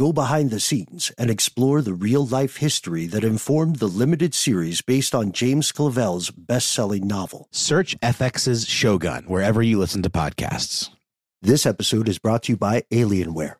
go behind the scenes, and explore the real life history that informed the limited series based on James Clavell's best selling novel. Search FX's Shogun wherever you listen to podcasts. This episode is brought to you by Alienware.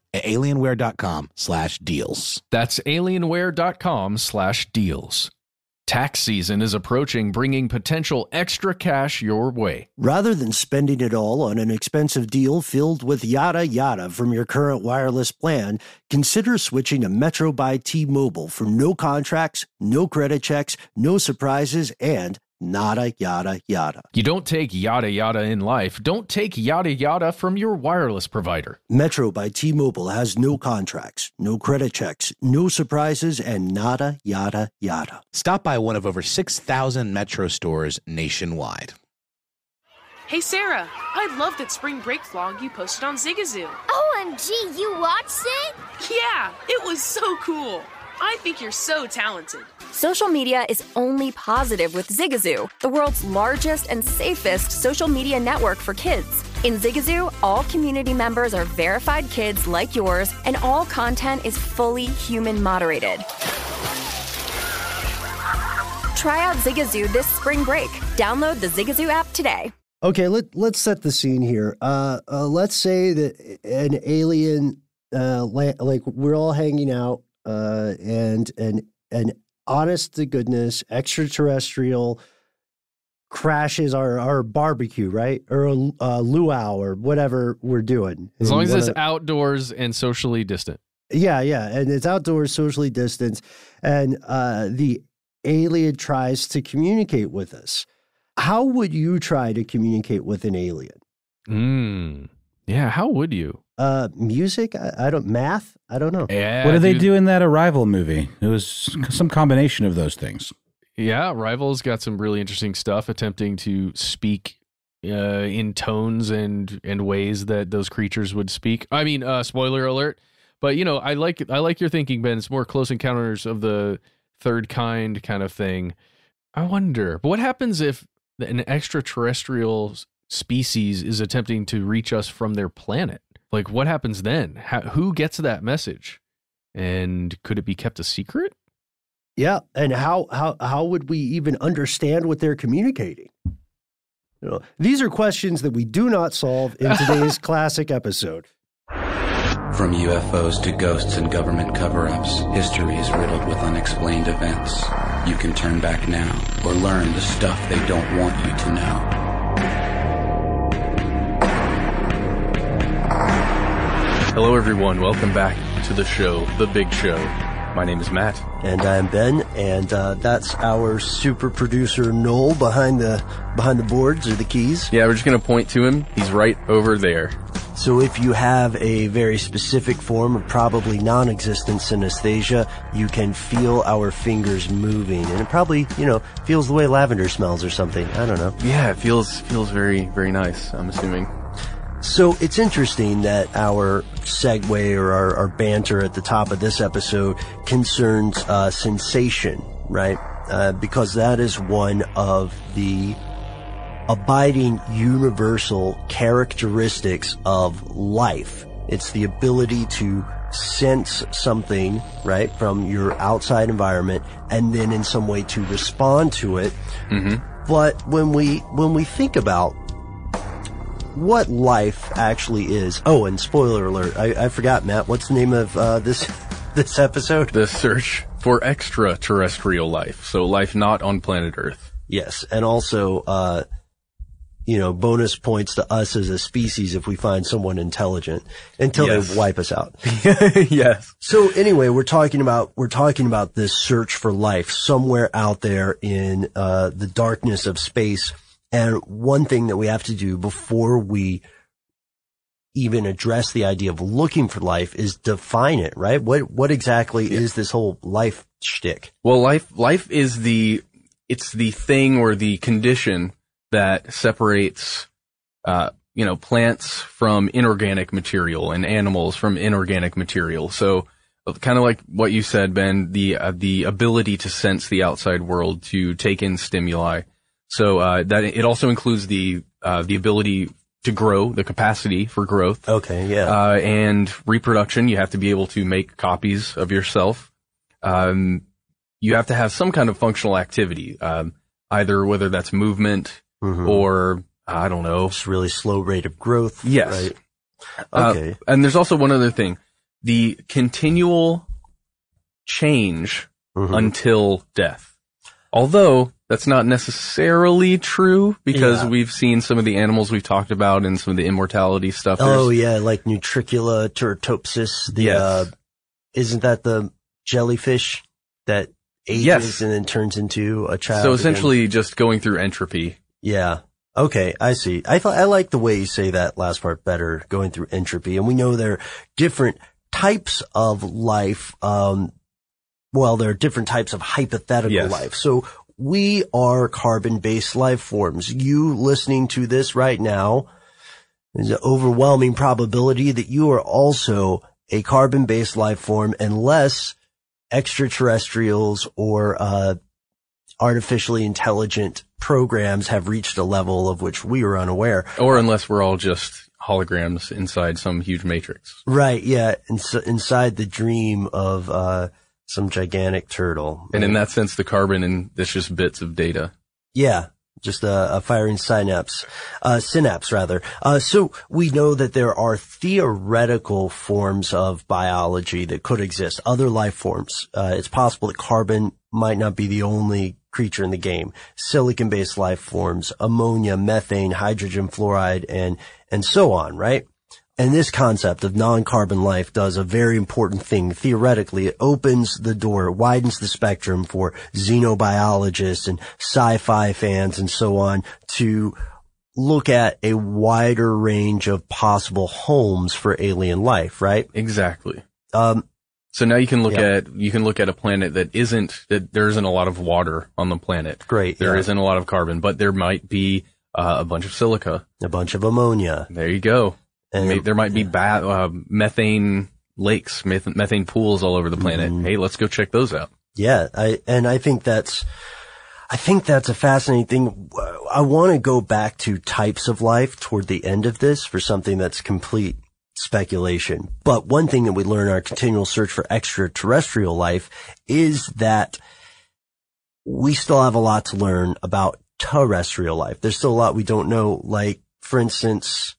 at alienware.com slash deals. That's alienware.com slash deals. Tax season is approaching, bringing potential extra cash your way. Rather than spending it all on an expensive deal filled with yada yada from your current wireless plan, consider switching to Metro by T Mobile for no contracts, no credit checks, no surprises, and nada yada yada. You don't take yada yada in life. Don't take yada yada from your wireless provider. Metro by T Mobile has no contracts, no credit checks, no surprises, and nada yada yada. Stop by one of over 6,000 Metro stores nationwide. Hey Sarah, I love that spring break vlog you posted on Zigazoo. OMG, you watched it? Yeah, it was so cool. I think you're so talented. Social media is only positive with Zigazoo, the world's largest and safest social media network for kids. In Zigazoo, all community members are verified kids like yours, and all content is fully human moderated. Try out Zigazoo this spring break. Download the Zigazoo app today. Okay, let let's set the scene here. Uh, uh let's say that an alien, uh, la- like we're all hanging out, uh, and an an honest to goodness extraterrestrial crashes our, our barbecue, right? Or a uh, luau or whatever we're doing. As long as it's outdoors and socially distant. Yeah, yeah. And it's outdoors, socially distanced. And uh, the alien tries to communicate with us. How would you try to communicate with an alien? Mm. Yeah, how would you? Uh, music? I, I don't, math? I don't know. Yeah, what did they dude. do in that Arrival movie? It was some combination of those things. Yeah, Rivals got some really interesting stuff attempting to speak uh, in tones and and ways that those creatures would speak. I mean, uh, spoiler alert. But you know, I like I like your thinking, Ben. It's more close encounters of the third kind kind of thing. I wonder, but what happens if an extraterrestrial species is attempting to reach us from their planet? Like, what happens then? How, who gets that message? And could it be kept a secret? Yeah, and how how how would we even understand what they're communicating? You know, these are questions that we do not solve in today's classic episode. From UFOs to ghosts and government cover ups, history is riddled with unexplained events. You can turn back now or learn the stuff they don't want you to know. Hello, everyone. Welcome back to the show, The Big Show. My name is Matt. And I'm Ben, and uh, that's our super producer Noel behind the behind the boards or the keys. Yeah, we're just going to point to him. He's right over there. So if you have a very specific form of probably non-existent synesthesia, you can feel our fingers moving, and it probably you know feels the way lavender smells or something. I don't know. Yeah, it feels feels very very nice. I'm assuming. So it's interesting that our segue or our, our banter at the top of this episode concerns uh, sensation, right? Uh, because that is one of the abiding universal characteristics of life. It's the ability to sense something, right, from your outside environment and then in some way to respond to it. But when we, when we think about what life actually is. Oh, and spoiler alert, I, I forgot, Matt. What's the name of uh, this this episode? The search for extraterrestrial life, so life not on planet Earth. Yes, and also uh, you know, bonus points to us as a species if we find someone intelligent until Yes. they wipe us out. yes. So anyway, we're talking about we're talking about this search for life somewhere out there in uh, the darkness of space. And one thing that we have to do before we even address the idea of looking for life is define it, right? What what exactly is this whole life shtick? Well, life life is the it's the thing or the condition that separates uh you know plants from inorganic material and animals from inorganic material. So kind of like what you said Ben, the uh, the ability to sense the outside world to take in stimuli. So uh that it also includes the uh the ability to grow, the capacity for growth. Okay, yeah. Uh, and reproduction, you have to be able to make copies of yourself. Um, you have to have some kind of functional activity, um, either whether that's movement Mhm. or I don't know. Just really slow rate of growth. Yes. Right. Uh, Okay. and there's also one other thing: the continual change Mhm. until death. Although that's not necessarily true because Yeah. we've seen some of the animals we've talked about and some of the immortality stuff. Oh There's- yeah, like Nutricula turritopsis. The Yes. uh, isn't that the jellyfish that ages Yes. and then turns into a child? So again? essentially, just going through entropy. yeah. Okay, I see. I thought I like the way you say that last part better, going through entropy. And we know there are different types of life. Um, well, there are different types of hypothetical Yes. life. So we are carbon-based life forms. You listening to this right now, there's an overwhelming probability that you are also a carbon-based life form unless extraterrestrials or, uh, artificially intelligent programs have reached a level of which we are unaware. Or unless we're all just holograms inside some huge matrix. Right. Yeah. Ins- inside the dream of, uh, some gigantic turtle. And in that sense, the carbon and it's just bits of data. Yeah. Just a, a firing synapse, uh, synapse rather. Uh, so we know that there are theoretical forms of biology that could exist, other life forms. Uh, it's possible that carbon might not be the only creature in the game. Silicon-based life forms, ammonia, methane, hydrogen fluoride, and, and so on, right? And this concept of non-carbon life does a very important thing. Theoretically, it opens the door, it widens the spectrum for xenobiologists and sci-fi fans and so on to look at a wider range of possible homes for alien life, right? Exactly. Um, So now you can look Yeah. at, you can look at a planet that isn't, that there isn't a lot of water on the planet. great. There yeah. not a lot of carbon, but there might be uh, a bunch of silica. a bunch of ammonia. There you go. And May- there might be ba- uh, methane lakes, meth- methane pools all over the planet. Mm-hmm. Hey, let's go check those out. Yeah, I and I think that's I think that's a fascinating thing. I want to go back to types of life toward the end of this for something that's complete speculation. But one thing that we learn in our continual search for extraterrestrial life is that we still have a lot to learn about terrestrial life. There's still a lot we don't know. Like, for instance,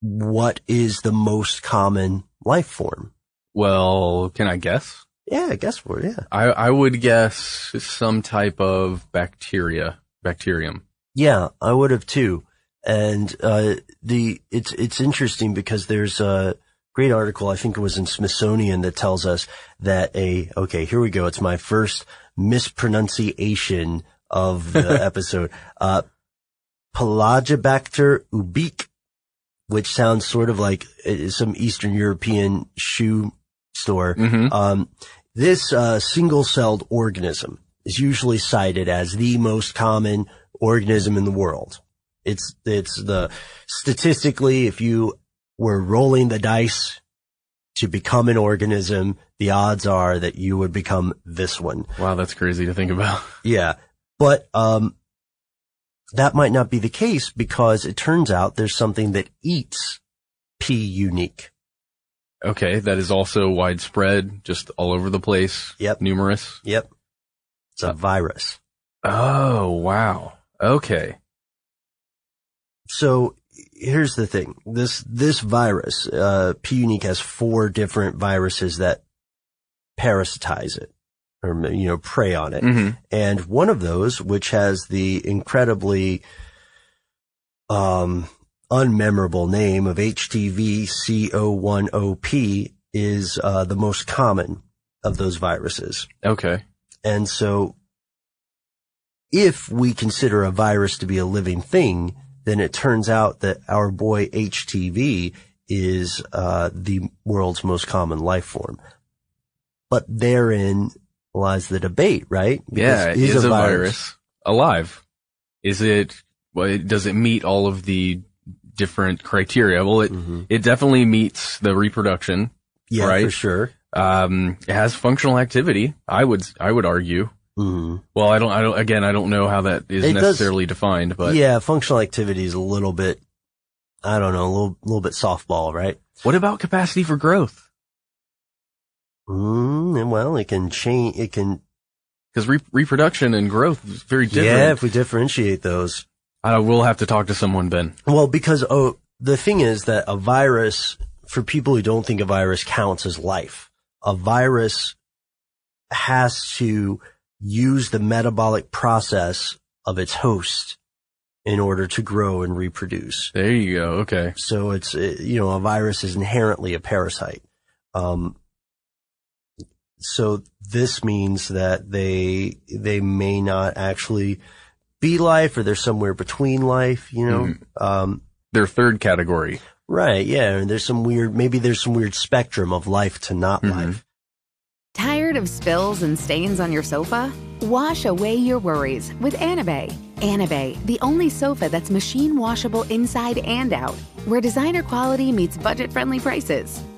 what is the most common life form? Well, can I guess? Yeah, I guess for it. Yeah. I, I would guess some type of bacteria, bacterium. Yeah, I would have too. And uh, the it's it's interesting because there's a great article I think it was in Smithsonian that tells us that a okay here we go it's my first mispronunciation of the episode uh, Pelagibacter ubique, which sounds sort of like uh, some Eastern European shoe store. Mhm. Um, this uh, single-celled organism is usually cited as the most common organism in the world. It's it's the statistically, if you were rolling the dice to become an organism, the odds are that you would become this one. Wow, that's crazy to think about. Yeah. But, um, that might not be the case because it turns out there's something that eats P ubique. Okay, that is also widespread, just all over the place. Yep. Numerous. Yep. It's a virus. Oh, wow. Okay. So here's the thing. This, this virus, uh, P ubique has four different viruses that parasitize it or, you know, prey on it. Mhm. And one of those, which has the incredibly um, unmemorable name of HTVC010P is uh, the most common of those viruses. Okay. And so if we consider a virus to be a living thing, then it turns out that our boy HTV is uh, the world's most common life form. But therein lies the debate, right? yeah, Because is, a virus, alive? Is it? Well, does it meet all of the different criteria? Well, it Mhm. it definitely meets the reproduction. Yeah, right? for sure. Um, it has functional activity. I would I would argue. Mhm. Well, I don't I don't again I don't know how that is It does- necessarily defined, but yeah, functional activity is a little bit, I don't know, a little, little bit softball, right? what about capacity for growth? Mm, well, it can change, it can, Because re- reproduction and growth is very different. yeah, if we differentiate those. I will have to talk to someone, Ben. Well, because, oh, the thing is that a virus, for people who don't think a virus counts as life, a virus has to use the metabolic process of its host in order to grow and reproduce. There you go. Okay. So it's, uh, you know, a virus is inherently a parasite. Um, so this means that they, they may not actually be life or they're somewhere between life, you know? Um, Their third category. right. Yeah. And there's some weird, maybe there's some weird spectrum of life to not Mhm. life. Tired of spills and stains on your sofa? Wash away your worries with Anabei. Anabei, the only sofa that's machine washable inside and out, where designer quality meets budget friendly prices.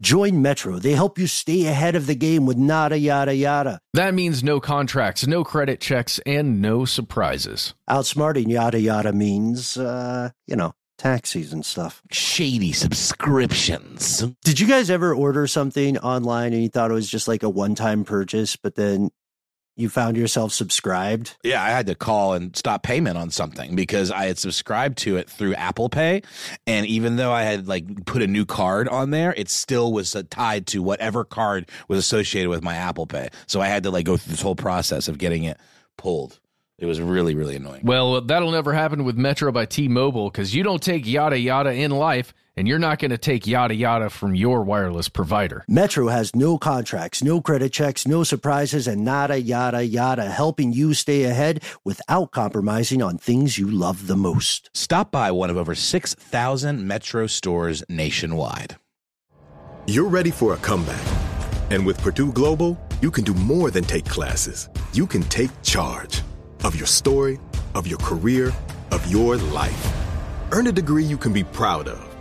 Join Metro. They help you stay ahead of the game with nada yada yada. That means no contracts, no credit checks, and no surprises. Outsmarting yada yada means, uh, you know, taxis and stuff. Shady subscriptions. Did you guys ever order something online and you thought it was just like a one time purchase, but then you found yourself subscribed? Yeah, I had to call and stop payment on something because I had subscribed to it through Apple Pay, and even though I had like put a new card on there, it still was uh, tied to whatever card was associated with my Apple Pay. So I had to like go through this whole process of getting it pulled. It was really really annoying. Well, that'll never happen with Metro by T Mobile because you don't take yada yada in life, and you're not going to take yada yada from your wireless provider. Metro has no contracts, no credit checks, no surprises, and nada yada yada, helping you stay ahead without compromising on things you love the most. Stop by one of over 6,000 Metro stores nationwide. You're ready for a comeback. And with Purdue Global, you can do more than take classes. You can take charge of your story, of your career, of your life. Earn a degree you can be proud of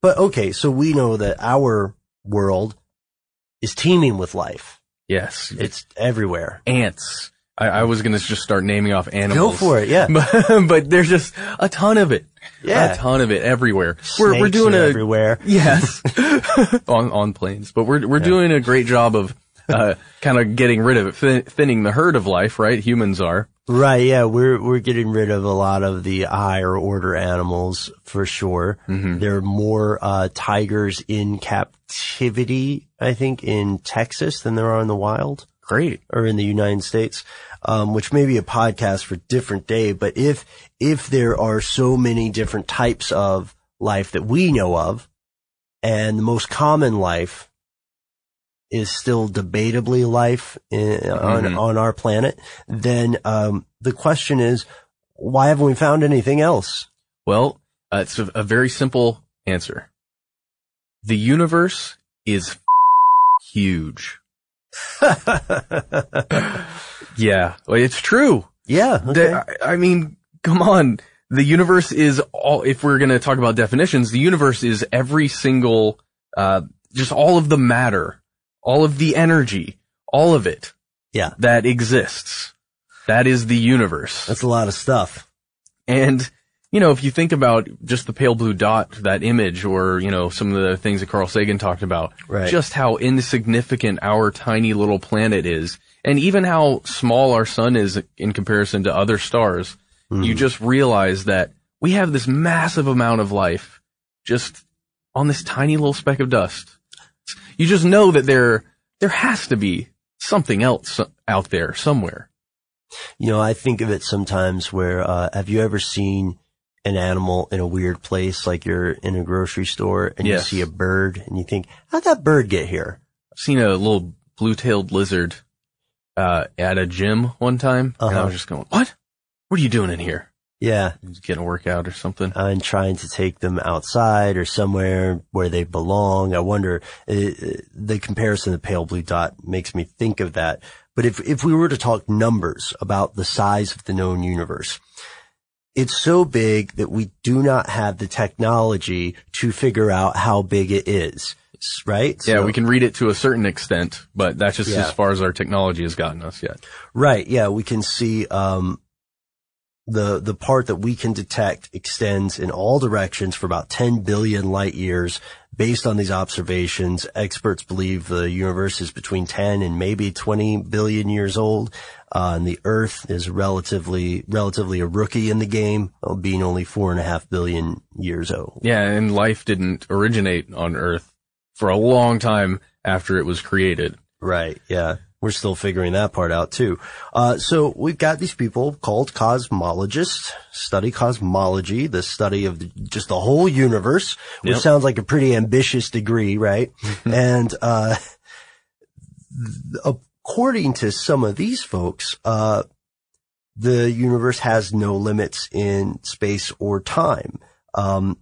But okay, so we know that our world is teeming with life. Yes. It's everywhere. Ants. I, I was going to just start naming off animals. Go for it, yeah. But, but there's just a ton of it. Yeah. A ton of it everywhere. we're, we're doing a, everywhere. Yes. on, on planes. But we're, we're doing a great job of, uh, kind of getting rid of it, thin- thinning the herd of life, right? Humans are. Right, yeah, we're we're getting rid of a lot of the higher order animals for sure. Mm-hmm. There are more uh, tigers in captivity, I think, in Texas than there are in the wild. Great. Or in the United States, um, which may be a podcast for a different day. But if if there are so many different types of life that we know of, and the most common life is still debatably life in, on Mhm. on our planet, then um, the question is, why haven't we found anything else? Well, uh, it's a, a very simple answer. The universe is huge. yeah, it's true. Yeah. The- I, I mean, come on. The universe is all, if we're going to talk about definitions, the universe is every single, uh, just all of the matter, all of the energy, all of it. Yeah. That exists. That is the universe. That's a lot of stuff. And, you know, if you think about just the pale blue dot, that image, or, you know, some of the things that Carl Sagan talked about, Right. just how insignificant our tiny little planet is, and even how small our sun is in comparison to other stars, hmm. you just realize that we have this massive amount of life just on this tiny little speck of dust. You just know that there, there has to be something else out there somewhere. You know, I think of it sometimes where, uh, have you ever seen an animal in a weird place, like you're in a grocery store and Yes. you see a bird and you think, how'd that bird get here? I've seen a little blue-tailed lizard uh, at a gym one time, and I Uh-huh. was just going, "What? What are you doing in here? Yeah. Just getting a workout or something?" And trying to take them outside or somewhere where they belong. I wonder, uh, uh, the comparison of the pale blue dot makes me think of that. But if, if we were to talk numbers about the size of the known universe, it's so big that we do not have the technology to figure out how big it is. Right? yeah, So- we can read it to a certain extent, but that's just Yeah. as far as our technology has gotten us yet. Right. Yeah. We can see, um, the, the part that we can detect extends in all directions for about 10 billion light years. Based on these observations, experts believe the universe is between 10 and maybe 20 billion years old. Uh, and the earth is relatively, relatively a rookie in the game, uh, being only four and a half billion years old. Yeah, and life didn't originate on Earth for a long time after it was created. Right. Yeah. We're still figuring that part out too. Uh, so we've got these people called cosmologists, study cosmology, the study of the, just the whole universe, which Yep. sounds like a pretty ambitious degree, right? and, uh, according to some of these folks, uh, the universe has no limits in space or time. Um,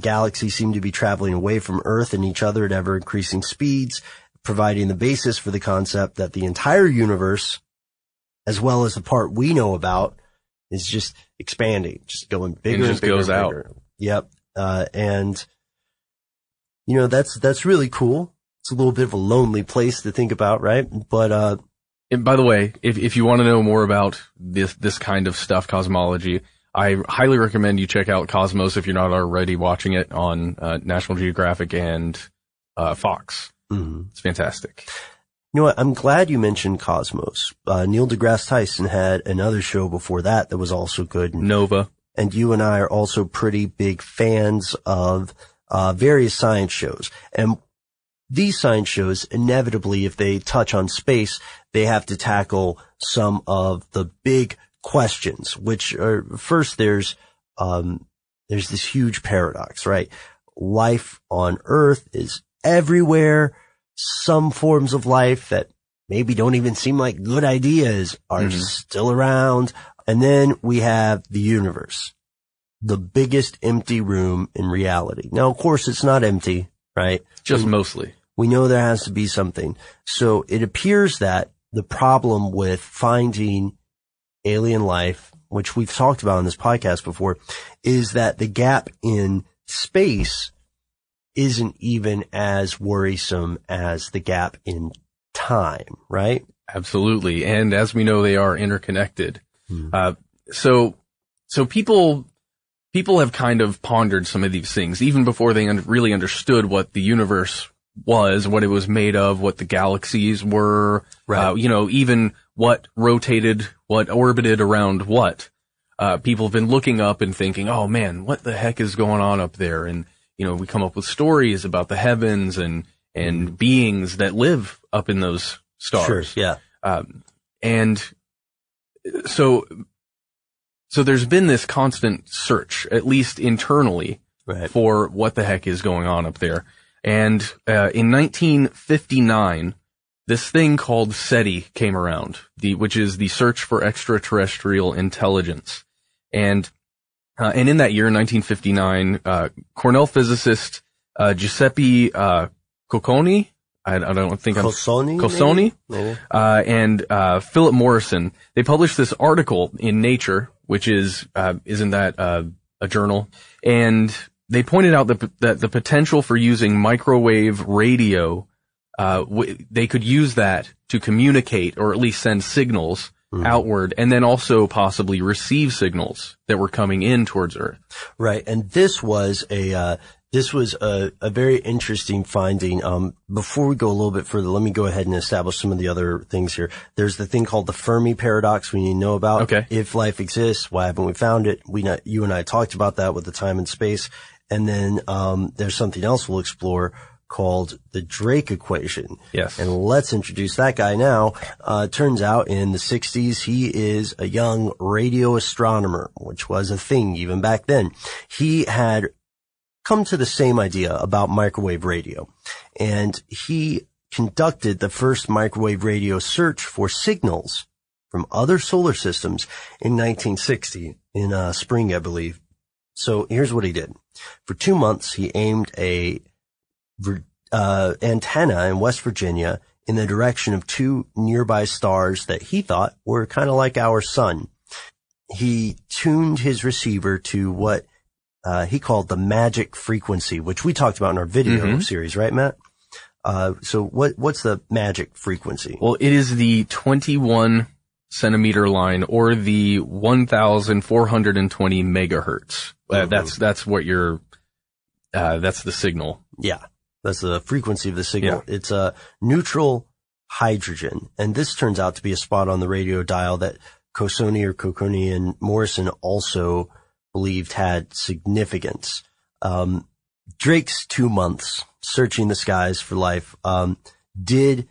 galaxies seem to be traveling away from Earth and each other at ever increasing speeds, providing the basis for the concept that the entire universe, as well as the part we know about, is just expanding, just going bigger and, just bigger goes and out. Yep. Uh, and you know, that's, that's really cool. It's a little bit of a lonely place to think about, right? But, uh, And by the way, if, if you want to know more about this, this kind of stuff, cosmology, I highly recommend you check out Cosmos if you're not already watching it on uh, National Geographic and uh, Fox. Mhm. It's fantastic. You know what? I'm glad you mentioned Cosmos. Uh, Neil deGrasse Tyson had another show before that that was also good. And, Nova. and you and I are also pretty big fans of, uh, various science shows. And these science shows, inevitably, if they touch on space, they have to tackle some of the big questions, which are first there's, um, there's this huge paradox, right? Life on Earth is everywhere. Some forms of life that maybe don't even seem like good ideas are Mhm. still around. And then we have the universe, the biggest empty room in reality. Now, of course, it's not empty, right? Just We- mostly. we know there has to be something. So it appears that the problem with finding alien life, which we've talked about on this podcast before, is that the gap in space isn't even as worrisome as the gap in time, right? Absolutely. And as we know, they are interconnected. Hmm. Uh, so, so people, people have kind of pondered some of these things even before they un- really understood what the universe was, what it was made of, what the galaxies were, Right. uh, you know, even what rotated, what orbited around what. Uh, people have been looking up and thinking, oh man, what the heck is going on up there? And, you know, we come up with stories about the heavens and, and beings that live up in those stars. Sure. Yeah. Um, and so, so there's been this constant search, at least internally, Right. for what the heck is going on up there. And uh, in 1959, this thing called SETI came around, the which is the search for extraterrestrial intelligence. And uh, and in that year, 1959, uh, Cornell physicist uh, Giuseppe uh, Cocconi, I, I don't think I'm Cosoni? Cosoni, maybe? Maybe. uh, and uh, Philip Morrison. They published this article in Nature, which is uh, isn't that uh, a journal? And they pointed out that, that the potential for using microwave radio, uh, w- they could use that to communicate or at least send signals outward, and then also possibly receive signals that were coming in towards Earth. Right. And this was a, uh, this was a, a very interesting finding. Um, before we go a little bit further, let me go ahead and establish some of the other things here. There's the thing called the Fermi paradox we need to know about. Okay. If life exists, why haven't we found it? We, not, you and I talked about that with the time and space. And then, um, there's something else we'll explore called the Drake equation. Yes. And let's introduce that guy now. Uh, turns out in the 60s, he is a young radio astronomer, which was a thing even back then. He had come to the same idea about microwave radio. And he conducted the first microwave radio search for signals from other solar systems in 1960 in uh, spring, I believe. So here's what he did. For two months, he aimed a uh, antenna in West Virginia in the direction of two nearby stars that he thought were kind of like our sun. He tuned his receiver to what uh, he called the magic frequency, which we talked about in our video Mhm. series, right, Matt? Uh, so what what's the magic frequency? Well, it is the 21 centimeter line or the 1,420 megahertz. Uh, that's, that's what your, uh, that's the signal. Yeah, that's the frequency of the signal. It's a neutral hydrogen, and this turns out to be a spot on the radio dial that Cosoni or Cocconi and Morrison also believed had significance. Um, Drake's two months searching the skies for life um, did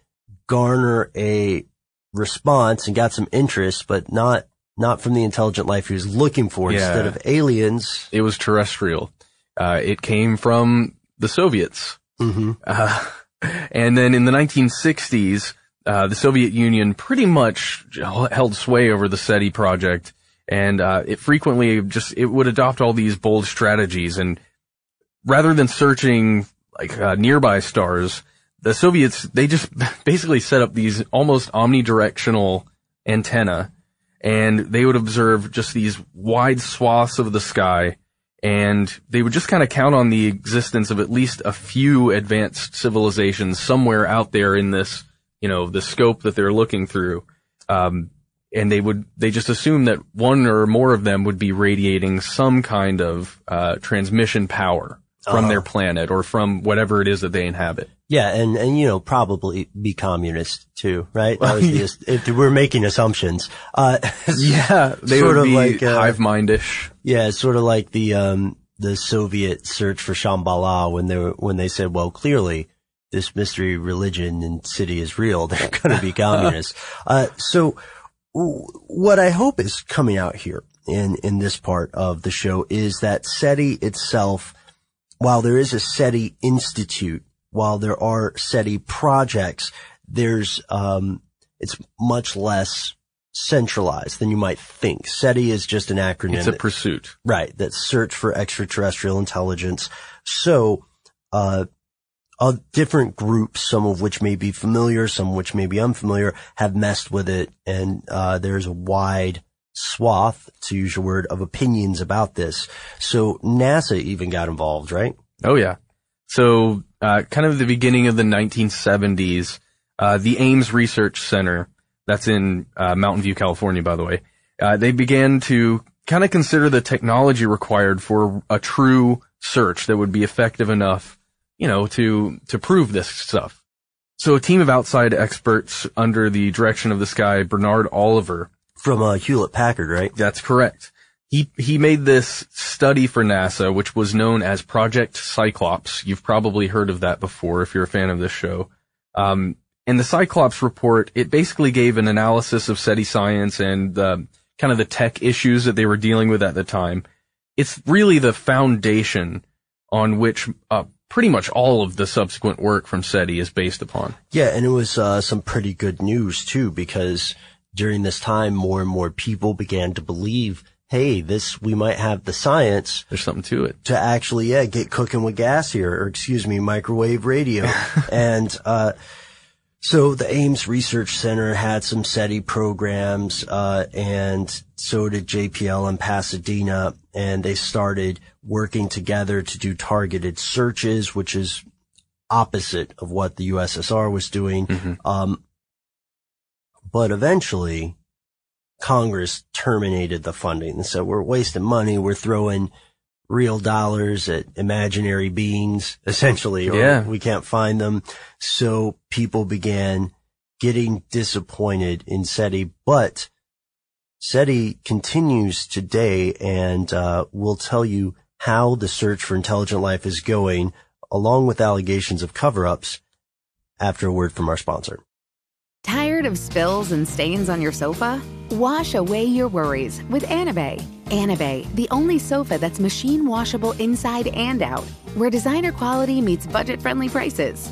garner a response and got some interest, but not not from the intelligent life he was looking for. Yeah. Instead of aliens, It was terrestrial. Uh, it came from the Soviets. Hmm Uh, and then in the 1960s, uh, the Soviet Union pretty much held sway over the SETI project, and uh, it frequently just it would adopt all these bold strategies, and rather than searching like uh, nearby stars, the Soviets they just basically set up these almost omnidirectional antenna, and they would observe just these wide swaths of the sky and they would just kind of count on the existence of at least a few advanced civilizations somewhere out there in this, you know, the scope that they're looking through. Um, and they would, they just assume that one or more of them would be radiating some kind of, uh, transmission power from Uh-huh. their planet or from whatever it is that they inhabit. Yeah, and and you know probably be communist too, right? That was the, if we're making assumptions, uh, Yeah, they sort would of be like uh, hive mindish. yeah, sort of like the um the Soviet search for Shambhala when they were, when they said, well, clearly this mystery religion and city is real. They're going to be communists. uh, so w- what I hope is coming out here in in this part of the show is that SETI itself, while there is a SETI institute, while there are SETI projects, there's um, it's much less centralized than you might think. SETI is just an acronym. It's a that- pursuit. Right. That search for extraterrestrial intelligence. So, uh, uh, different groups, some of which may be familiar, some of which may be unfamiliar, have messed with it. And, uh, there's a wide swath, to use your word, of opinions about this. So NASA even got involved, right? Oh yeah. So, uh, kind of the beginning of the 1970s, uh, the Ames Research Center, that's in uh, Mountain View, California, by the way, uh, they began to kind of consider the technology required for a true search that would be effective enough you know, to, to prove this stuff. So a team of outside experts under the direction of this guy, Bernard Oliver. From uh, Hewlett Packard, right? That's correct. He, he made this study for NASA, which was known as Project Cyclops. You've probably heard of that before if you're a fan of this show. Um, and the Cyclops report, it basically gave an analysis of SETI science and, uh, kind of the tech issues that they were dealing with at the time. It's really the foundation on which, uh, pretty much all of the subsequent work from SETI is based upon. Yeah, and it was uh, some pretty good news too, because during this time, more and more people began to believe, hey, this we might have the science. There's something to it to actually, yeah, get cooking with gas here, or excuse me, microwave radio, and uh, so the Ames Research Center had some SETI programs, uh, and so did JPL in Pasadena, and they started working together to do targeted searches, which is opposite of what the USSR was doing. Mm-hmm. Um, but eventually Congress terminated the funding So we're wasting money. We're throwing real dollars at imaginary beings, essentially, or Yeah. we can't find them. So people began getting disappointed in SETI, but SETI continues today and, uh, will tell you how the search for intelligent life is going, along with allegations of cover-ups after a word from our sponsor. Tired of spills and stains on your sofa? Wash away your worries with Anabei. Anabei, the only sofa that's machine washable inside and out, where designer quality meets budget friendly prices.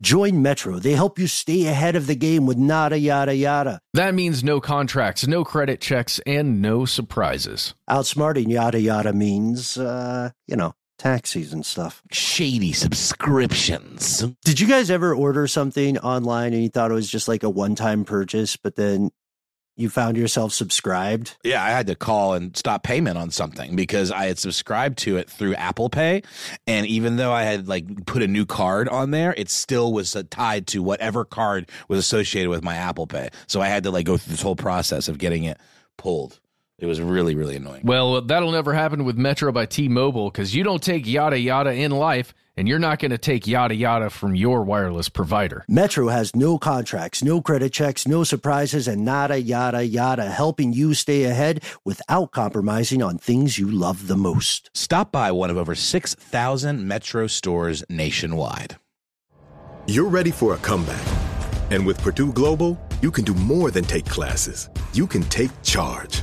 Join Metro. They help you stay ahead of the game with nada yada yada. That means no contracts, no credit checks, and no surprises. Outsmarting yada yada means, uh, you know, taxis and stuff. Shady subscriptions. Did you guys ever order something online and you thought it was just like a one time purchase, but then you found yourself subscribed? Yeah, I had to call and stop payment on something because I had subscribed to it through Apple Pay, and even though I had like put a new card on there, it still was tied to whatever card was associated with my Apple Pay. So I had to like go through this whole process of getting it pulled. It was really really annoying. Well, that'll never happen with Metro by T Mobile because you don't take yada yada in life, and you're not going to take yada yada from your wireless provider. Metro has no contracts, no credit checks, no surprises, and nada yada yada, helping you stay ahead without compromising on things you love the most. Stop by one of over 6,000 Metro stores nationwide. You're ready for a comeback. And with Purdue Global, you can do more than take classes. You can take charge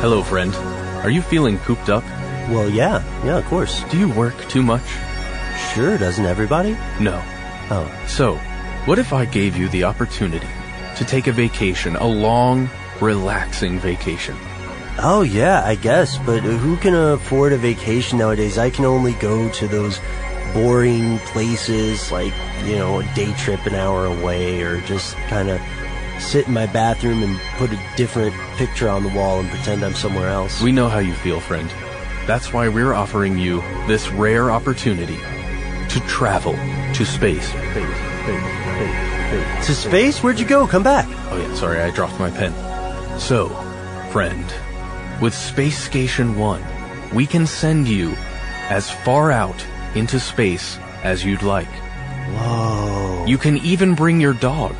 Hello, friend. Are you feeling cooped up? Well, yeah, yeah, of course. Do you work too much? Sure, doesn't everybody? No. Oh. So, what if I gave you the opportunity to take a vacation, a long, relaxing vacation? Oh, yeah, I guess, but who can afford a vacation nowadays? I can only go to those boring places like, you know, a day trip an hour away or just kind of sit in my bathroom and put a different picture on the wall and pretend I'm somewhere else. We know how you feel, friend. That's why we're offering you this rare opportunity to travel to space. To space? Where'd you go? Come back. Oh yeah, sorry, I dropped my pen. So, friend, with Space Station 1, we can send you as far out into space as you'd like. Whoa. You can even bring your dog.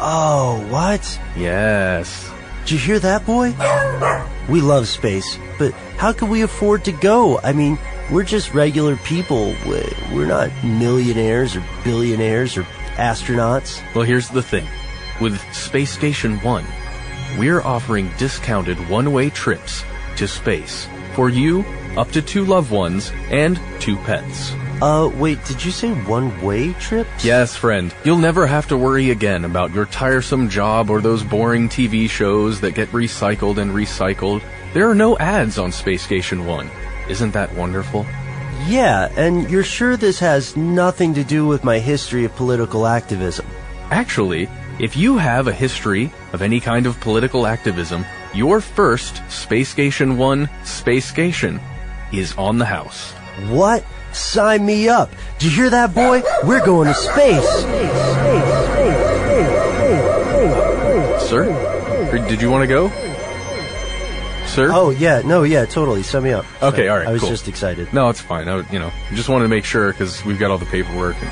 Oh, what? Yes. Did you hear that, boy? We love space, but how can we afford to go? I mean, we're just regular people. We- We're not millionaires or billionaires or astronauts. Well, here's the thing. With Space Station 1, we're offering discounted one-way trips to space for you, up to two loved ones, and two pets. Uh, wait, did you say one-way trip? Yes, friend. You'll never have to worry again about your tiresome job or those boring TV shows that get recycled and recycled. There are no ads on Space Station 1. Isn't that wonderful? Yeah, and you're sure this has nothing to do with my history of political activism? Actually, if you have a history of any kind of political activism, your first Space Station 1 Space Station is on the house. What? Sign me up. Did you hear that, boy? We're going to space. Sir? Did you want to go? Sir? Oh, yeah, no, yeah, totally. Sign me up. Okay, Sorry, all right. I was cool. just excited. No, it's fine. I, you know, just wanted to make sure because we've got all the paperwork. And,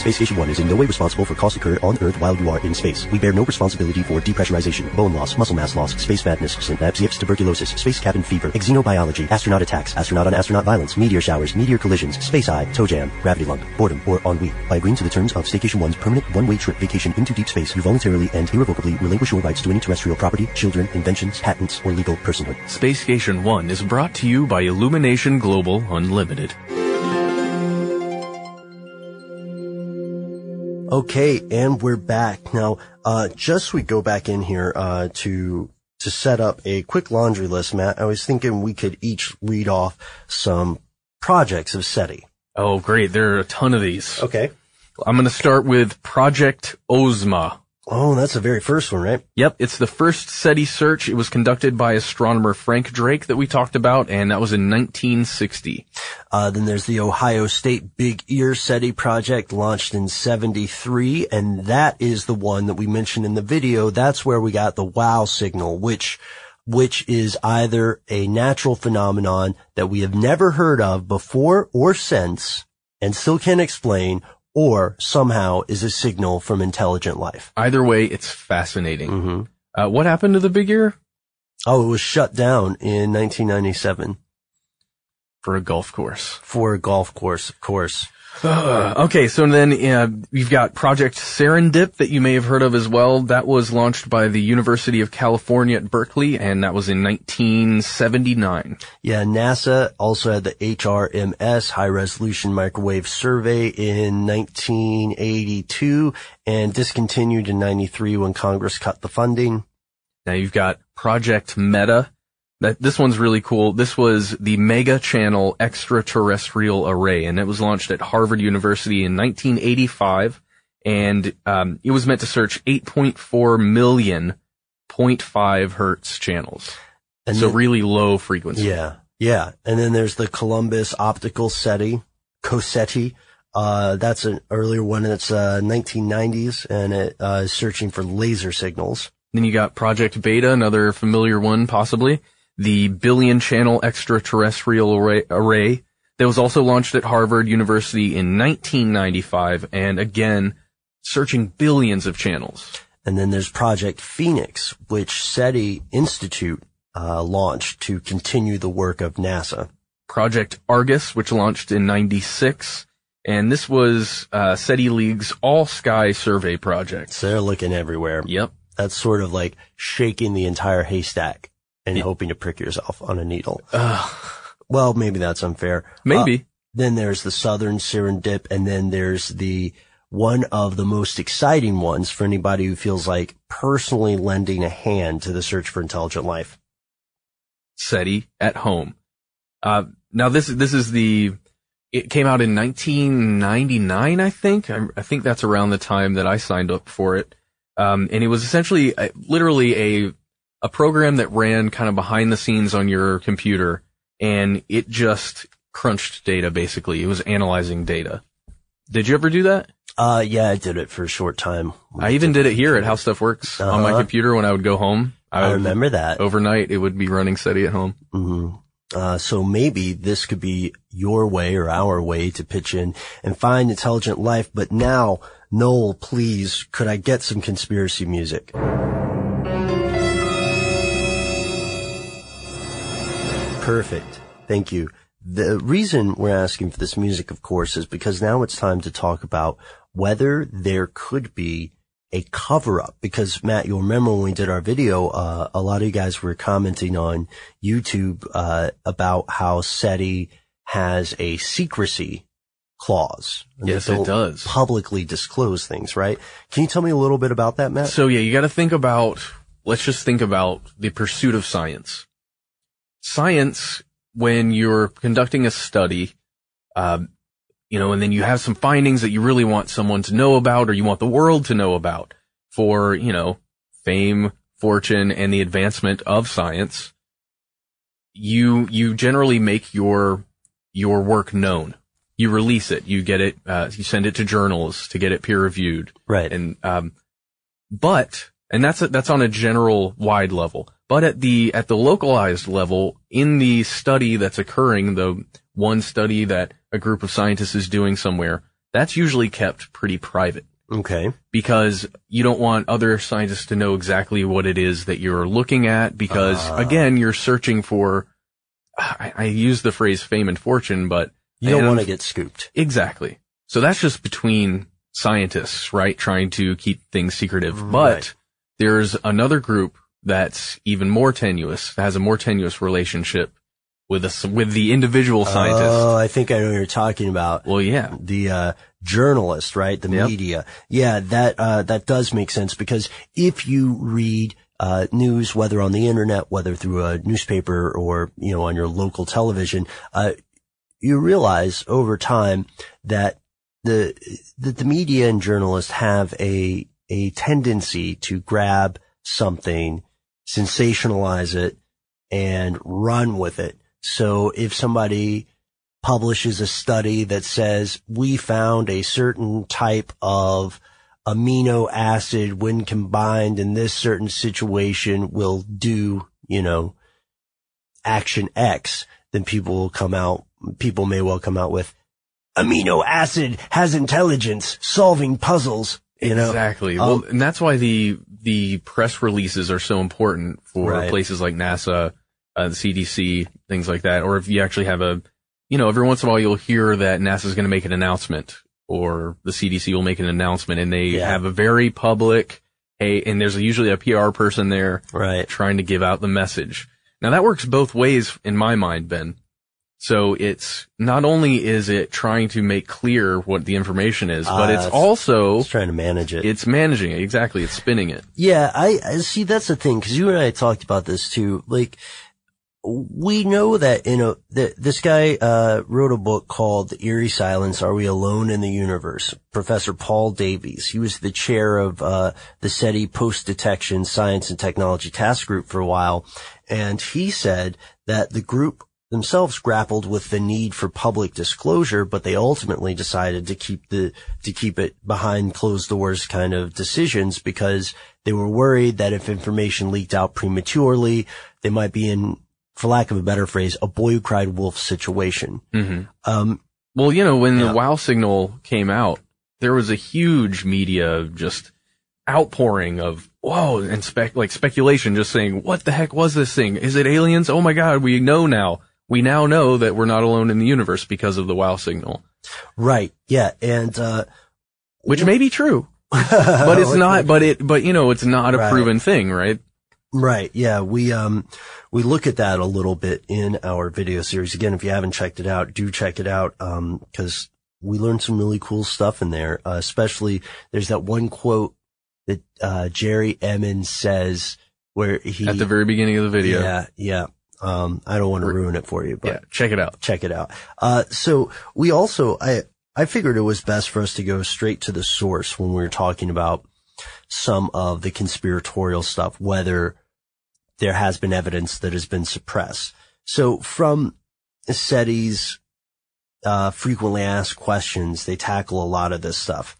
Space Station 1 is in no way responsible for costs incurred on Earth while you are in space. We bear no responsibility for depressurization, bone loss, muscle mass loss, space fatness, synapse, tuberculosis, space cabin fever, xenobiology, astronaut attacks, astronaut on astronaut violence, meteor showers, meteor collisions, space eye, toe jam, gravity lump, boredom, or ennui. By agreeing to the terms of Station 1's permanent one-way trip vacation into deep space, you voluntarily and irrevocably relinquish your rights to any terrestrial property, children, inventions, patents, or legal personhood. Space Station 1 is brought to you by Illumination Global Unlimited. Okay, and we're back. Now, uh, just we go back in here, uh, to, to set up a quick laundry list, Matt, I was thinking we could each read off some projects of SETI. Oh, great. There are a ton of these. Okay. I'm going to start with Project Ozma. Oh, that's the very first one, right? Yep, it's the first SETI search. It was conducted by astronomer Frank Drake that we talked about, and that was in 1960. Uh, then there's the Ohio State Big Ear SETI project launched in 73, and that is the one that we mentioned in the video. That's where we got the wow signal, which, which is either a natural phenomenon that we have never heard of before or since and still can't explain, or somehow is a signal from intelligent life. Either way, it's fascinating. Uh, what happened to the Big Ear? Oh, it was shut down in 1997 For a golf course. for a golf course, of course. Uh, okay, so then uh, you've got Project Serendip that you may have heard of as well. That was launched by the University of California at Berkeley, and that was in 1979. Yeah, NASA also had the HRMS High Resolution Microwave Survey in 1982 and discontinued in 93 when Congress cut the funding. Now you've got Project Meta. That this one's really cool. This was the Mega Channel Extraterrestrial Array, and it was launched at Harvard University in 1985. And um, it was meant to search 8.4 million 0.5 hertz channels. And so then- really low frequency. Yeah, yeah. And then there's the Columbus Optical SETI, COSETI. Uh, that's an earlier one that's, uh, 1990s and it, uh, is searching for laser signals. Then you got Project Beta, another familiar one possibly. The Billion Channel Extraterrestrial Array, array that was also launched at Harvard University in 1995 and again searching billions of channels. And then there's Project Phoenix, which SETI Institute, uh, launched to continue the work of NASA. Project Argus, which launched in 96. And this was, uh, SETI League's all sky survey project. So they're looking everywhere. Yep. That's sort of like shaking the entire haystack and hoping to prick yourself on a needle. Well, maybe that's unfair. Maybe. Uh, then there's the Southern Serendip, and then there's the one of the most exciting ones for anybody who feels like personally lending a hand to the search for intelligent life. SETI at home. Uh, now this, this is the, it came out in 1999, I think. I, I think that's around the time that I signed up for it. Um, and it was essentially a, literally a a program that ran kind of behind the scenes on your computer, and it just crunched data. Basically, it was analyzing data. Did you ever do that? Uh, yeah, I did it for a short time. I even did it here at How Stuff Works on my Uh-huh. computer when I would go home. I would- remember that. Overnight, it would be running SETI at home. hmm Uh, so maybe this could be your way or our way to pitch in and find intelligent life. But now, Noel, please, could I get some conspiracy music? Perfect. Thank you. The reason we're asking for this music, of course, is because now it's time to talk about whether there could be a cover up. Because Matt, you'll remember when we did our video, uh, a lot of you guys were commenting on YouTube, uh, about how SETI has a secrecy clause. Yes, it does. Publicly disclose things, right? Can you tell me a little bit about that, Matt? So yeah, you got to think about. Let's just think about the pursuit of science. Science, when you're conducting a study, um, you know, and then you have some findings that you really want someone to know about, or you want the world to know about, for you know, fame, fortune, and the advancement of science. You you generally make your your work known. You release it. You get it. Uh, you send it to journals to get it peer reviewed. Right. And um, but and that's a, that's on a general wide level. But at the at the localized level, in the study that's occurring, the one study that a group of scientists is doing somewhere, that's usually kept pretty private Okay. because you don't want other scientists to know exactly what it is that you're looking at because Ah. again, you're searching for, I, I use the phrase fame and fortune, but You don't want to get scooped. Exactly. So that's just between scientists, right? Trying to keep things secretive. Right. But there's another group that's even more tenuous, has a more tenuous relationship with us, with the individual scientist. Oh, I think I know what you're talking about. well, yeah. the uh, journalist, right? The Yep. media. Yeah, that uh, that does make sense because if you read uh, news, whether on the internet, whether through a newspaper or you know on your local television, uh, you realize over time that the that the media and journalists have a a tendency to grab something, sensationalize it, and run with it. So if somebody publishes a study that says we found a certain type of amino acid when combined in this certain situation will do, you know, action X, then people will come out, people may well come out with amino acid has intelligence solving puzzles, you know. Exactly. Um, well, and that's why the the press releases are so important for Right. places like NASA, uh, the CDC, things like that. Or if you actually have a, you know, every once in a while you'll hear that NASA's going to make an announcement, or the CDC will make an announcement, and they Yeah. have a very public, hey, and there's usually a PR person there, Right. trying to give out the message. Now that works both ways in my mind, Ben. So it's not only is it trying to make clear what the information is, but Ah, it's it's- also It's trying to manage it. it's managing it exactly. It's spinning it. Yeah, I, I see. That's the thing because you and I talked about this too. Like, we know that you know that this guy uh, wrote a book called "The Eerie Silence: Are We Alone in the Universe?" Professor Paul Davies. He was the chair of uh, the SETI Post Detection Science and Technology Task Group for a while, and he said that the group themselves grappled with the need for public disclosure, but they ultimately decided to keep the to keep it behind closed doors kind of decisions because they were worried that if information leaked out prematurely, they might be in, for lack of a better phrase, a boy who cried wolf situation. Mm-hmm. Um, Well, you know, when Yeah. the WoW signal came out, there was a huge media just outpouring of whoa and spec like speculation, just saying, "What the heck was this thing? Is it aliens? Oh my god, we know now. We now know that we're not alone in the universe because of the WoW signal." right. Yeah. And, uh, Which may be true, but it's not. But it, but you know, it's not a Right. proven thing, right? Right. Yeah. We, um, we look at that a little bit in our video series. Again, if you haven't checked it out, do check it out. Um, cause we learned some really cool stuff in there. Uh, especially there's that one quote that, uh, Jerry Ehman says where he, At the very beginning of the video. yeah, yeah. Um, I don't want to ruin it for you, but Yeah, check it out. check it out. Uh, so we also, I, I figured it was best for us to go straight to the source when we were talking about some of the conspiratorial stuff, whether there has been evidence that has been suppressed. So from SETI's, uh, frequently asked questions, they tackle a lot of this stuff.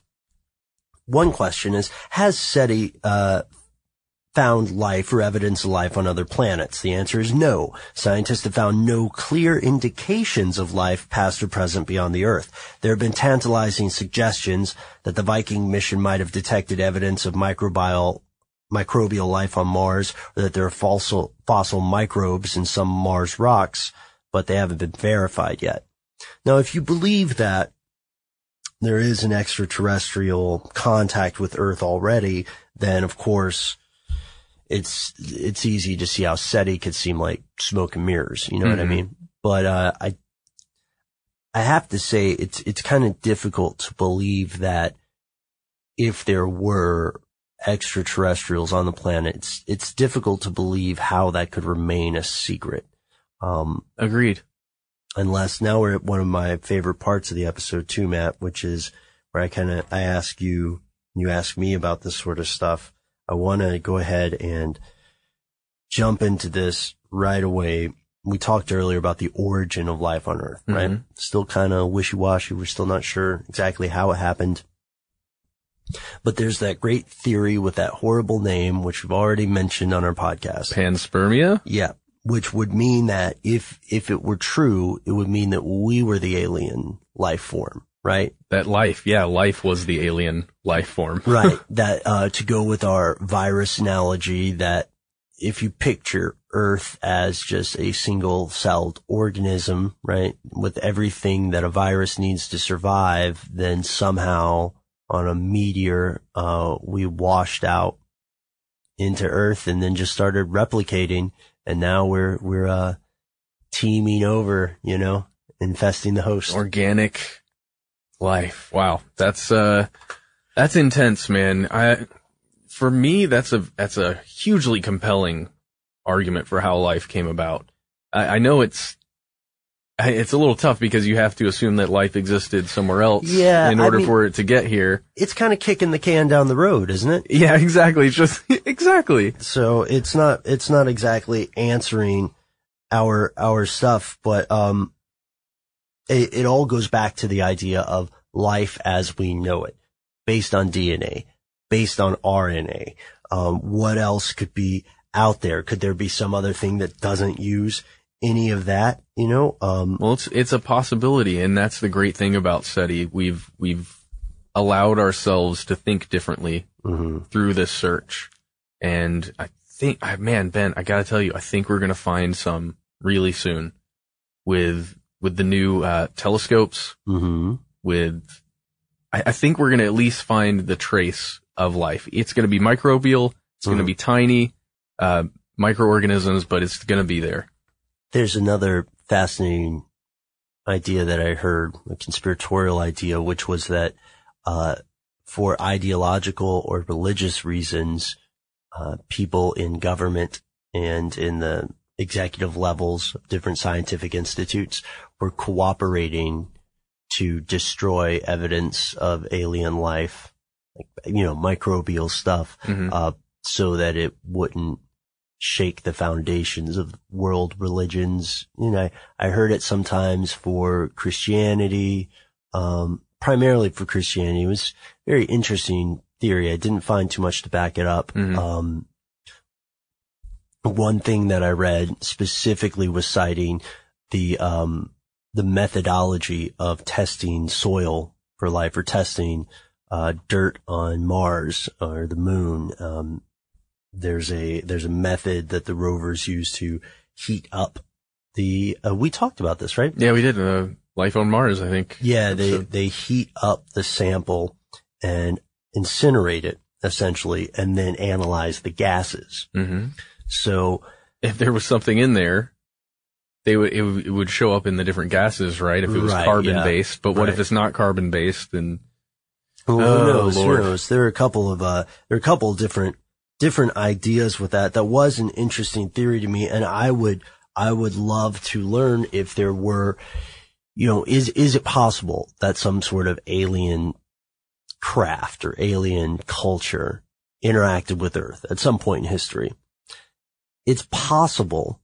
One question is, has SETI, uh, found life or evidence of life on other planets? The answer is no. Scientists have found no clear indications of life past or present beyond the Earth. There have been tantalizing suggestions that the Viking mission might have detected evidence of microbial microbial life on Mars or that there are fossil fossil microbes in some Mars rocks, but they haven't been verified yet. Now, if you believe that there is an extraterrestrial contact with Earth already, then of course it's it's easy to see how SETI could seem like smoke and mirrors. You know what I Mhm. mean? But uh, I I have to say it's it's kind of difficult to believe that if there were extraterrestrials on the planet, it's it's difficult to believe how that could remain a secret. Um, Agreed. unless now we're at one of my favorite parts of the episode too, Matt, which is where I kind of, I ask you, you ask me about this sort of stuff. I want to go ahead and jump into this right away. We talked earlier about the origin of life on Earth, right? Mhm. Still kind of wishy-washy. We're still not sure exactly how it happened. But there's that great theory with that horrible name, which we've already mentioned on our podcast. Panspermia? Yeah. Which would mean that if, if it were true, it would mean that we were the alien life form, right? That life, yeah, life was the alien life form. Right. that, uh, to go with our virus analogy that if you picture Earth as just a single celled organism, right? With everything that a virus needs to survive, then somehow on a meteor, uh, we washed out into Earth and then just started replicating. And now we're, we're, uh, teeming over, you know, infesting the host. Organic life. Wow. That's, uh, that's intense, man. I, for me, that's a, that's a hugely compelling argument for how life came about. I, I know it's, it's a little tough because you have to assume that life existed somewhere else Yeah, in I order mean- for it to get here. it's kind of kicking the can down the road, isn't it? Yeah, exactly. It's just, exactly. So it's not, it's not exactly answering our, our stuff, but, um, it, it all goes back to the idea of life as we know it, based on DNA, based on RNA. Um, what else could be out there? Could there be some other thing that doesn't use any of that? You know, um, Well, it's it's a possibility, and that's the great thing about SETI. We've we've allowed ourselves to think differently mhm. through this search, and I think, I man, Ben, I gotta tell you, I think we're gonna find some really soon with with the new uh, telescopes. hmm With, I, I think we're gonna at least find the trace of life. It's gonna be microbial. It's gonna Mhm. be tiny uh, microorganisms, but it's gonna be there. There's another fascinating idea that I heard, a conspiratorial idea, which was that, uh, for ideological or religious reasons, uh, people in government and in the executive levels of different scientific institutes were cooperating to destroy evidence of alien life, like, you know, microbial stuff, Mhm. uh, so that it wouldn't shake the foundations of world religions. You know, I, I heard it sometimes for Christianity, um, primarily for Christianity. It was very interesting theory. I didn't find too much to back it up. Mhm. Um, one thing that I read specifically was citing the, um, the methodology of testing soil for life or testing, uh, dirt on Mars or the moon. Um, there's a, there's a method that the rovers use to heat up the, uh, we talked about this, right? Yeah, we did. Uh, life on Mars, I think. Yeah, they, episode. they heat up the sample and incinerate it essentially and then analyze the gases. hmm So if there was something in there, they would it, would- it would show up in the different gases, right? If it was Right, carbon yeah. based, but what if Right. it's not carbon based? Then Who Oh, knows? Lord. Who knows? There are a couple of uh, there are a couple of different different ideas with that. That was an interesting theory to me, and I would I would love to learn if there were, you know, is, is it possible that some sort of alien craft or alien culture interacted with Earth at some point in history? It's possible.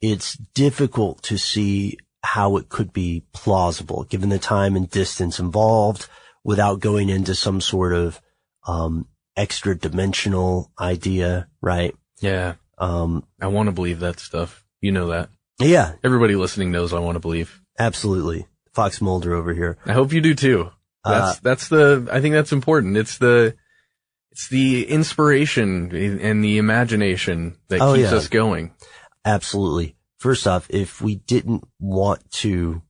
It's difficult to see how it could be plausible given the time and distance involved without going into some sort of, um, extra dimensional idea, right? Yeah. Um, I want to believe that stuff. You know that. Yeah. Everybody listening knows I want to believe. Absolutely. Fox Mulder over here. I hope you do too. That's, Uh, that's the, I think that's important. It's the, it's the inspiration and the imagination that Oh, keeps yeah. us going. Absolutely. First off, if we didn't want to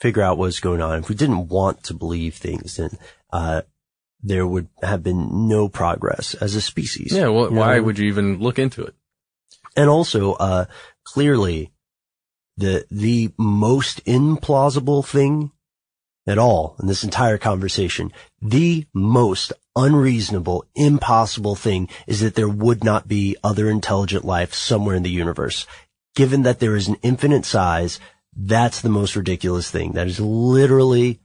figure out what's going on, if we didn't want to believe things, then, uh, there would have been no progress as a species. Yeah. Well, You know? why would you even look into it? And also, uh, clearly the, the most implausible thing at all in this entire conversation, the most unreasonable, impossible thing is that there would not be other intelligent life somewhere in the universe. Given that there is an infinite size, that's the most ridiculous thing. That is literally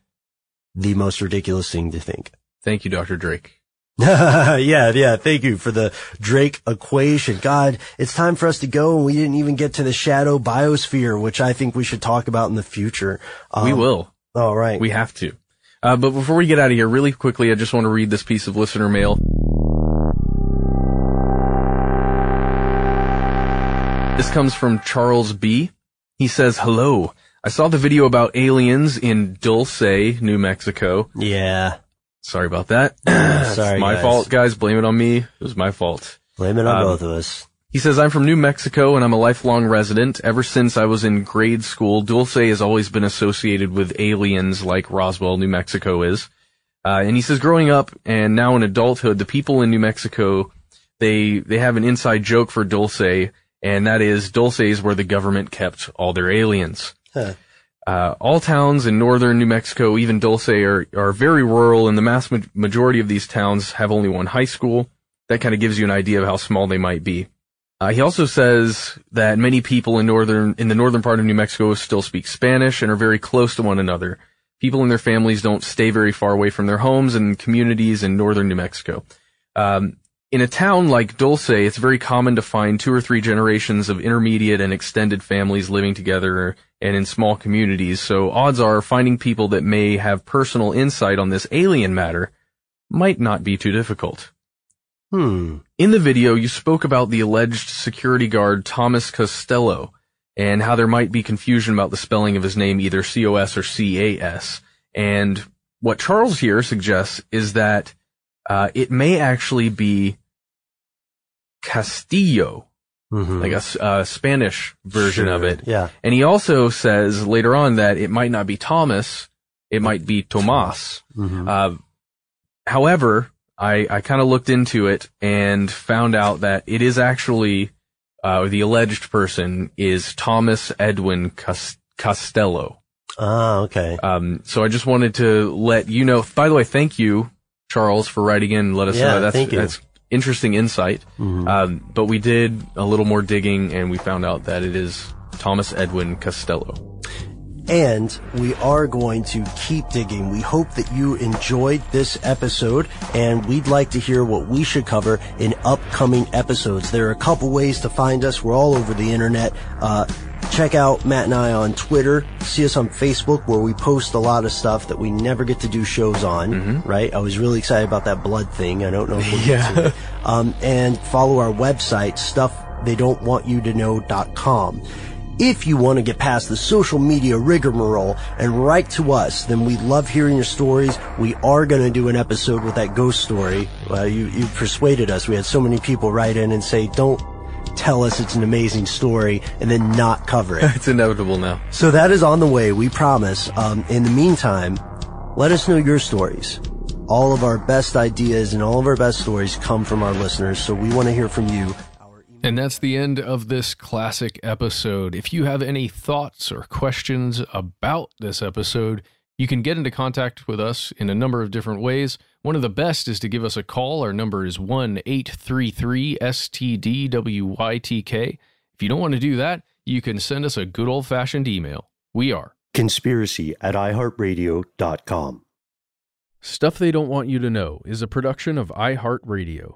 the most ridiculous thing to think. Thank you, Dr. Drake. yeah, yeah. Thank you for the Drake equation. God, it's time for us to go and we didn't even get to the shadow biosphere, which I think we should talk about in the future. we Um, will. All right. We have to. Uh, but before we get out of here, really quickly, I just want to read this piece of listener mail. This comes from Charles B. He says, hello. I saw the video about aliens in Dulce, New Mexico. Yeah. Sorry about that. Sorry, my guys. fault, guys. Blame it on me. It was my fault. Blame it on Um, both of us. He says, I'm from New Mexico and I'm a lifelong resident. Ever since I was in grade school, Dulce has always been associated with aliens like Roswell, New Mexico is. Uh, and he says, growing up and now in adulthood, the people in New Mexico, they, they have an inside joke for Dulce, and that is Dulce is where the government kept all their aliens. Huh. Uh, all towns in northern New Mexico, even Dulce, are, are very rural, and the mass ma- majority of these towns have only one high school. That kind of gives you an idea of how small they might be. Uh, he also says that many people in northern, in the northern part of New Mexico still speak Spanish and are very close to one another. People and their families don't stay very far away from their homes and communities in northern New Mexico. Um, in a town like Dulce, it's very common to find two or three generations of intermediate and extended families living together and in small communities. So odds are finding people that may have personal insight on this alien matter might not be too difficult. Hmm. In the video, you spoke about the alleged security guard Thomas Costello and how there might be confusion about the spelling of his name, either C-O-S or C-A-S. And what Charles here suggests is that uh, it may actually be Castillo, Mhm. like a uh, Spanish version of it. Yeah. And he also says later on that it might not be Thomas, it might be Tomas. Mhm. Uh, however, I, I kind of looked into it and found out that it is actually, uh, the alleged person is Thomas Edwin Cos- Costello. Ah, okay. Um, so I just wanted to let you know, by the way, thank you, Charles, for writing in and let us Yeah, know. That's, thank you. that's interesting insight. Mhm. Um, but we did a little more digging and we found out that it is Thomas Edwin Costello. And we are going to keep digging. We hope that you enjoyed this episode and we'd like to hear what we should cover in upcoming episodes. There are a couple ways to find us. We're all over the internet. Uh, check out Matt and I on Twitter. See us on Facebook where we post a lot of stuff that we never get to do shows on, right? I was really excited about that blood thing. I don't know if we'll it. Um, and follow our website, stufftheydon'twantyoutoKnow.com. If you want to get past the social media rigmarole and write to us, then we love hearing your stories. We are going to do an episode with that ghost story. Well, you, you persuaded us. We had so many people write in and say, don't tell us it's an amazing story and then not cover it. it's inevitable now. So that is on the way, we promise. Um, in the meantime, let us know your stories. All of our best ideas and all of our best stories come from our listeners, so we want to hear from you. And that's the end of this classic episode. If you have any thoughts or questions about this episode, you can get into contact with us in a number of different ways. One of the best is to give us a call. Our number is 1 833 STDWYTK. If you don't want to do that, you can send us a good old fashioned email. We are conspiracy at iHeartRadio.com. Stuff They Don't Want You to Know is a production of iHeartRadio.